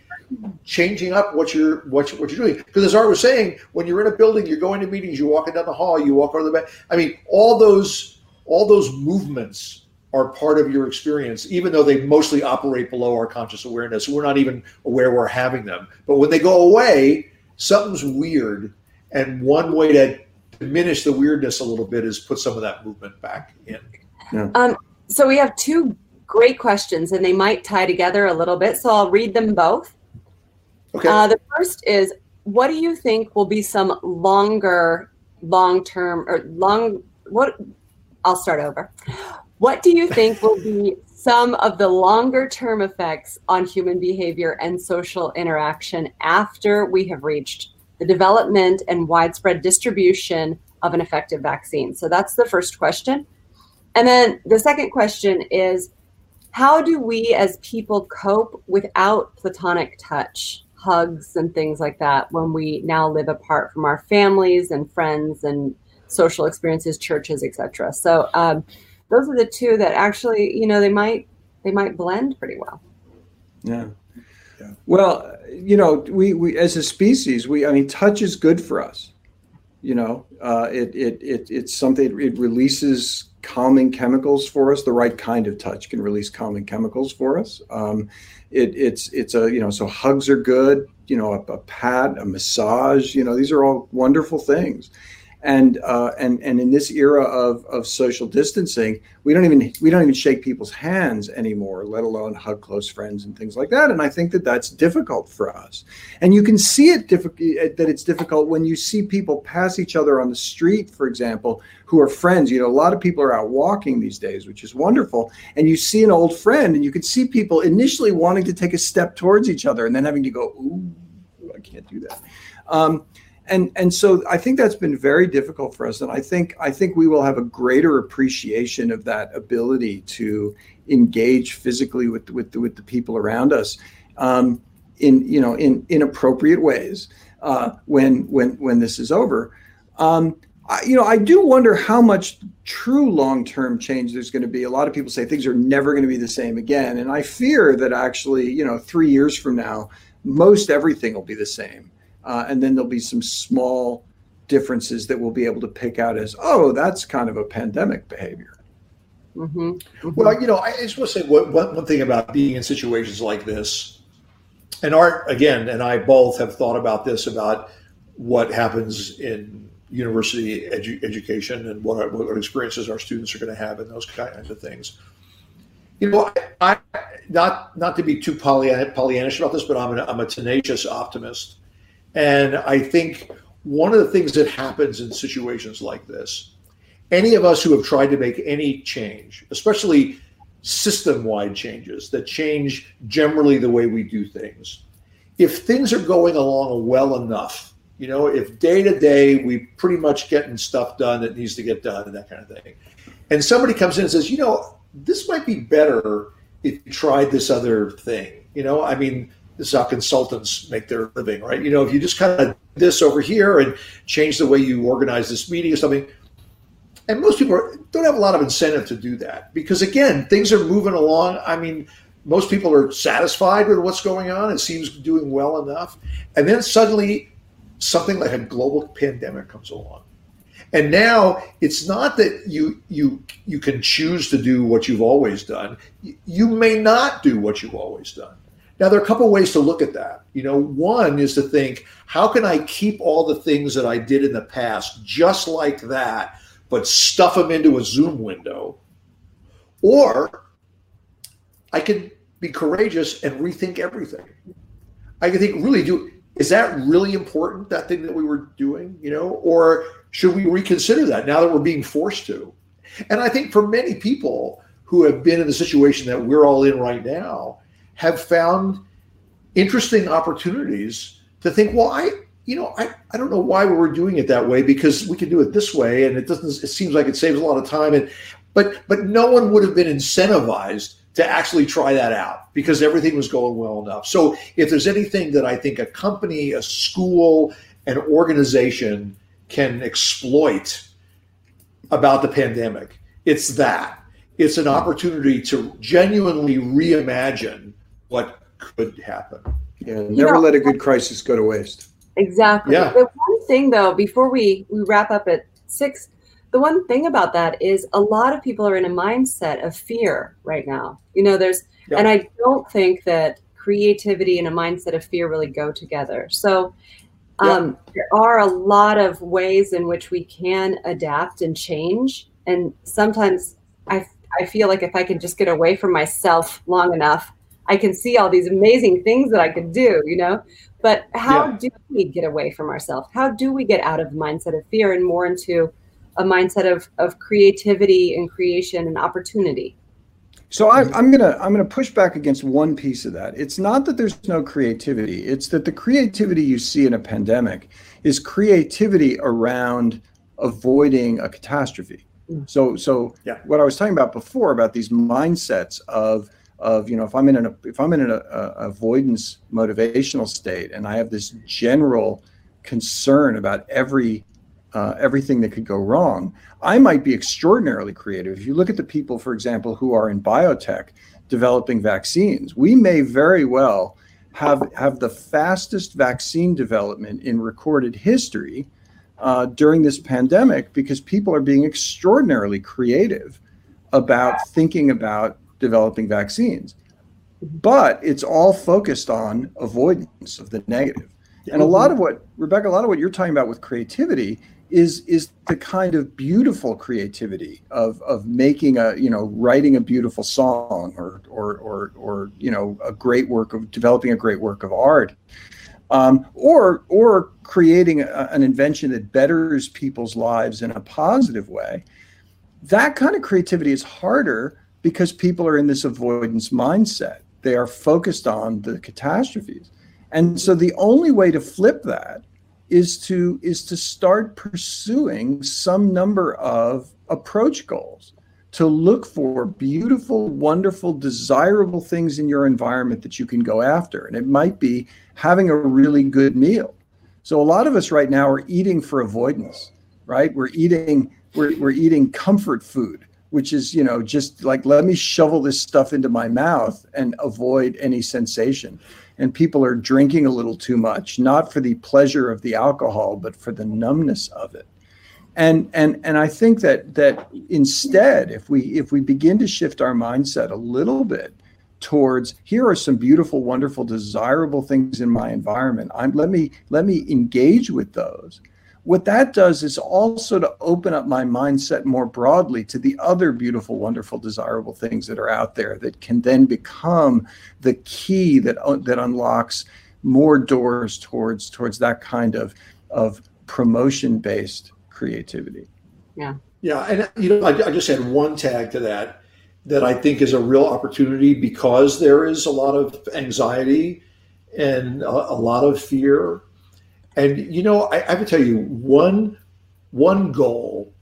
changing up what you're what, you, what you're doing. Because as Art was saying, when you're in a building, you're going to meetings, you're walking down the hall, you walk over the back. I mean, all those all those movements are part of your experience, even though they mostly operate below our conscious awareness. We're not even aware we're having them. But when they go away, something's weird. And one way to diminish the weirdness a little bit is put some of that movement back in. So we have two great questions, and they might tie together a little bit. So I'll read them both. Okay. Uh, the first is what do you think will be some longer, long term, or long, what? I'll start over. What do you think will be some of the longer term effects on human behavior and social interaction after we have reached the development and widespread distribution of an effective vaccine? So that's the first question. And then the second question is how do we as people cope without platonic touch, hugs, and things like that when we now live apart from our families and friends and social experiences, churches, etc.? So um, those are the two that actually, you know, they might they might blend pretty well. Yeah. Yeah. Well, you know, we, we as a species, we I mean, touch is good for us. You know, uh, it, it it it's something. It releases calming chemicals for us. The right kind of touch can release calming chemicals for us. Um, it, it's it's a you know so hugs are good. You know, a, a pat, a massage. You know, these are all wonderful things. And uh, and and in this era of of social distancing, we don't even we don't even shake people's hands anymore, let alone hug close friends and things like that. And I think that that's difficult for us. And you can see it difficult that it's difficult when you see people pass each other on the street, for example, who are friends. You know, a lot of people are out walking these days, which is wonderful. And you see an old friend, and you can see people initially wanting to take a step towards each other, and then having to go, "Ooh, I can't do that." Um, and and so I think that's been very difficult for us, and I think I think we will have a greater appreciation of that ability to engage physically with with the, with the people around us, um, in you know in in appropriate ways uh, when when when this is over. Um, I, you know, I do wonder how much true long-term change there's going to be. A lot of people say things are never going to be the same again, and I fear that actually, you know, three years from now, most everything will be the same uh, and then there'll be some small differences that we'll be able to pick out as, oh, that's kind of a pandemic behavior. Mm-hmm. Mm-hmm. Well, you know, I just want to say one, one thing about being in situations like this. And Art, again, and I both have thought about this about what happens in university edu- education and what, what experiences our students are going to have and those kinds of things. You know, I, I not not to be too Pollyanna, Pollyannish about this, but I'm, an, I'm a tenacious optimist. And I think one of the things that happens in situations like this, any of us who have tried to make any change, especially system wide changes that change generally the way we do things, if things are going along well enough, you know, if day to day we pretty much getting stuff done that needs to get done and that kind of thing, and somebody comes in and says, you know, this might be better if you tried this other thing. You know, I mean, this is how consultants make their living, right? You know, if you just kind of this over here and change the way you organize this meeting or something, and most people are, don't have a lot of incentive to do that because again, things are moving along. I mean, most people are satisfied with what's going on. It seems doing well enough, and then suddenly something like a global pandemic comes along. And now it's not that you you you can choose to do what you've always done. You may not do what you've always done. Now, there are a couple ways to look at that. You know, one is to think, how can I keep all the things that I did in the past just like that, but stuff them into a Zoom window? Or I can be courageous and rethink everything. I can think, really, do is that really important, that thing that we were doing, you know? Or should we reconsider that now that we're being forced to? And I think for many people who have been in the situation that we're all in right now, have found interesting opportunities to think, well, I, you know, I, I don't know why we're doing it that way because we can do it this way and it doesn't, it seems like it saves a lot of time. And, but, but no one would have been incentivized to actually try that out because everything was going well enough. So if there's anything that I think a company, a school, an organization can exploit about the pandemic, it's that. It's an opportunity to genuinely reimagine what could happen. Yeah, never you know, let a good crisis go to waste. Exactly. Yeah. The one thing though, before we, we wrap up at six, the one thing about that is a lot of people are in a mindset of fear right now. You know, there's yeah. and I don't think that creativity and a mindset of fear really go together. So um, yeah. there are a lot of ways in which we can adapt and change. And sometimes I I feel like if I can just get away from myself long enough, I can see all these amazing things that I could do, you know? But how yeah. do we get away from ourselves? How do we get out of the mindset of fear and more into a mindset of, of creativity and creation and opportunity? So I, am gonna I'm gonna push back against one piece of that. It's not that there's no creativity. It's that the creativity you see in a pandemic is creativity around avoiding a catastrophe. Mm. So so yeah. what I was talking about before about these mindsets of of you know if i'm in an if i'm in an avoidance motivational state and i have this general concern about every uh, everything that could go wrong i might be extraordinarily creative. If you look at the people for example who are in biotech developing vaccines we may very well have have the fastest vaccine development in recorded history uh, during this pandemic because people are being extraordinarily creative about thinking about developing vaccines. But it's all focused on avoidance of the negative. And a lot of what, Rebecca, a lot of what you're talking about with creativity is is the kind of beautiful creativity of of making a you know writing a beautiful song or or or or you know a great work of developing a great work of art um, or or creating a, an invention that betters people's lives in a positive way that kind of creativity is harder because people are in this avoidance mindset. They are focused on the catastrophes. And so the only way to flip that is to is to start pursuing some number of approach goals to look for beautiful wonderful desirable things in your environment that you can go after. And it might be having a really good meal. So a lot of us right now are eating for avoidance right? We're eating we're, we're eating comfort food which is you know just like let me shovel this stuff into my mouth and avoid any sensation and people are drinking a little too much, not for the pleasure of the alcohol, but for the numbness of it. And and and I think that that instead, if we if we begin to shift our mindset a little bit towards here are some beautiful, wonderful, desirable things in my environment. I'm let me let me engage with those what that does is also to open up my mindset more broadly to the other beautiful, wonderful, desirable things that are out there that can then become the key that uh, that unlocks more doors towards towards that kind of of promotion based creativity. Yeah. Yeah, and you know, I, I just had one tag to that that I think is a real opportunity because there is a lot of anxiety and a, a lot of fear and you know, I, I can tell you one one goal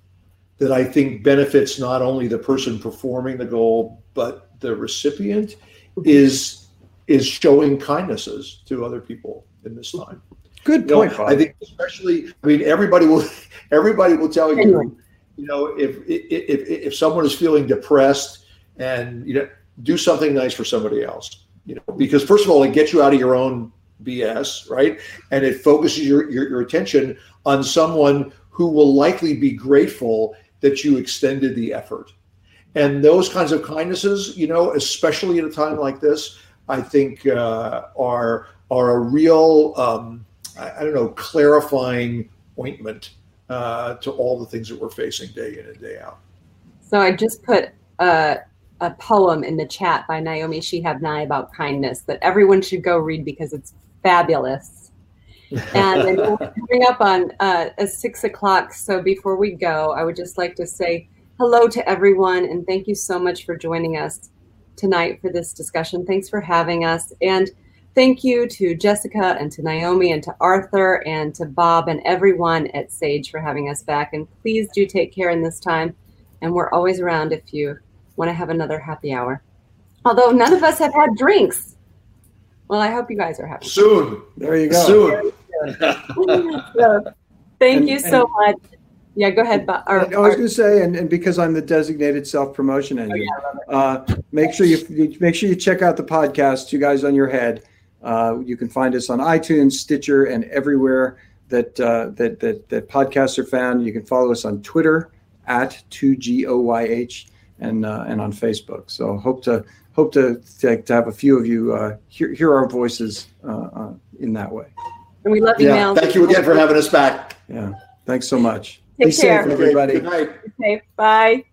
that I think benefits not only the person performing the goal but the recipient is is showing kindnesses to other people in this time. Good point. You know, I think especially. I mean, everybody will *laughs* everybody will tell you. You know, if if if someone is feeling depressed, and you know, do something nice for somebody else. You know, because first of all, it gets you out of your own BS, right? And it focuses your, your, your attention on someone who will likely be grateful that you extended the effort. And those kinds of kindnesses, you know, especially at a time like this, I think uh, are are a real, um, I, I, don't know, clarifying ointment uh, to all the things that we're facing day in and day out. So I just put a, a poem in the chat by Naomi Shihab Nye about kindness that everyone should go read because it's fabulous. *laughs* and we're coming up on uh, six o'clock. So before we go, I would just like to say hello to everyone and thank you so much for joining us tonight for this discussion. Thanks for having us. And thank you to Jessica and to Naomi and to Arthur and to Bob and everyone at Sage for having us back. And please do take care in this time. And we're always around if you want to have another happy hour. Although none of us have had drinks. Well, I hope you guys are happy. Soon. There you go. Soon. *laughs* so, thank and, you so much. Yeah, go ahead. Or, I was going to say, and, and because I'm the designated self promotion engine, oh, yeah, uh, make sure you, you, make sure you check out the podcast. Two Guys on Your Head. Uh, you can find us on iTunes, Stitcher, and everywhere that uh, that that that podcasts are found. You can follow us on Twitter at two G O Y H and uh, and on Facebook. So hope to hope to, to, to have a few of you uh, hear, hear our voices uh, uh, in that way. And we love you, yeah, Mel. Thank you again for having us back. Yeah. Thanks so much. Take Be care. safe, everybody. Good night. Okay. Bye.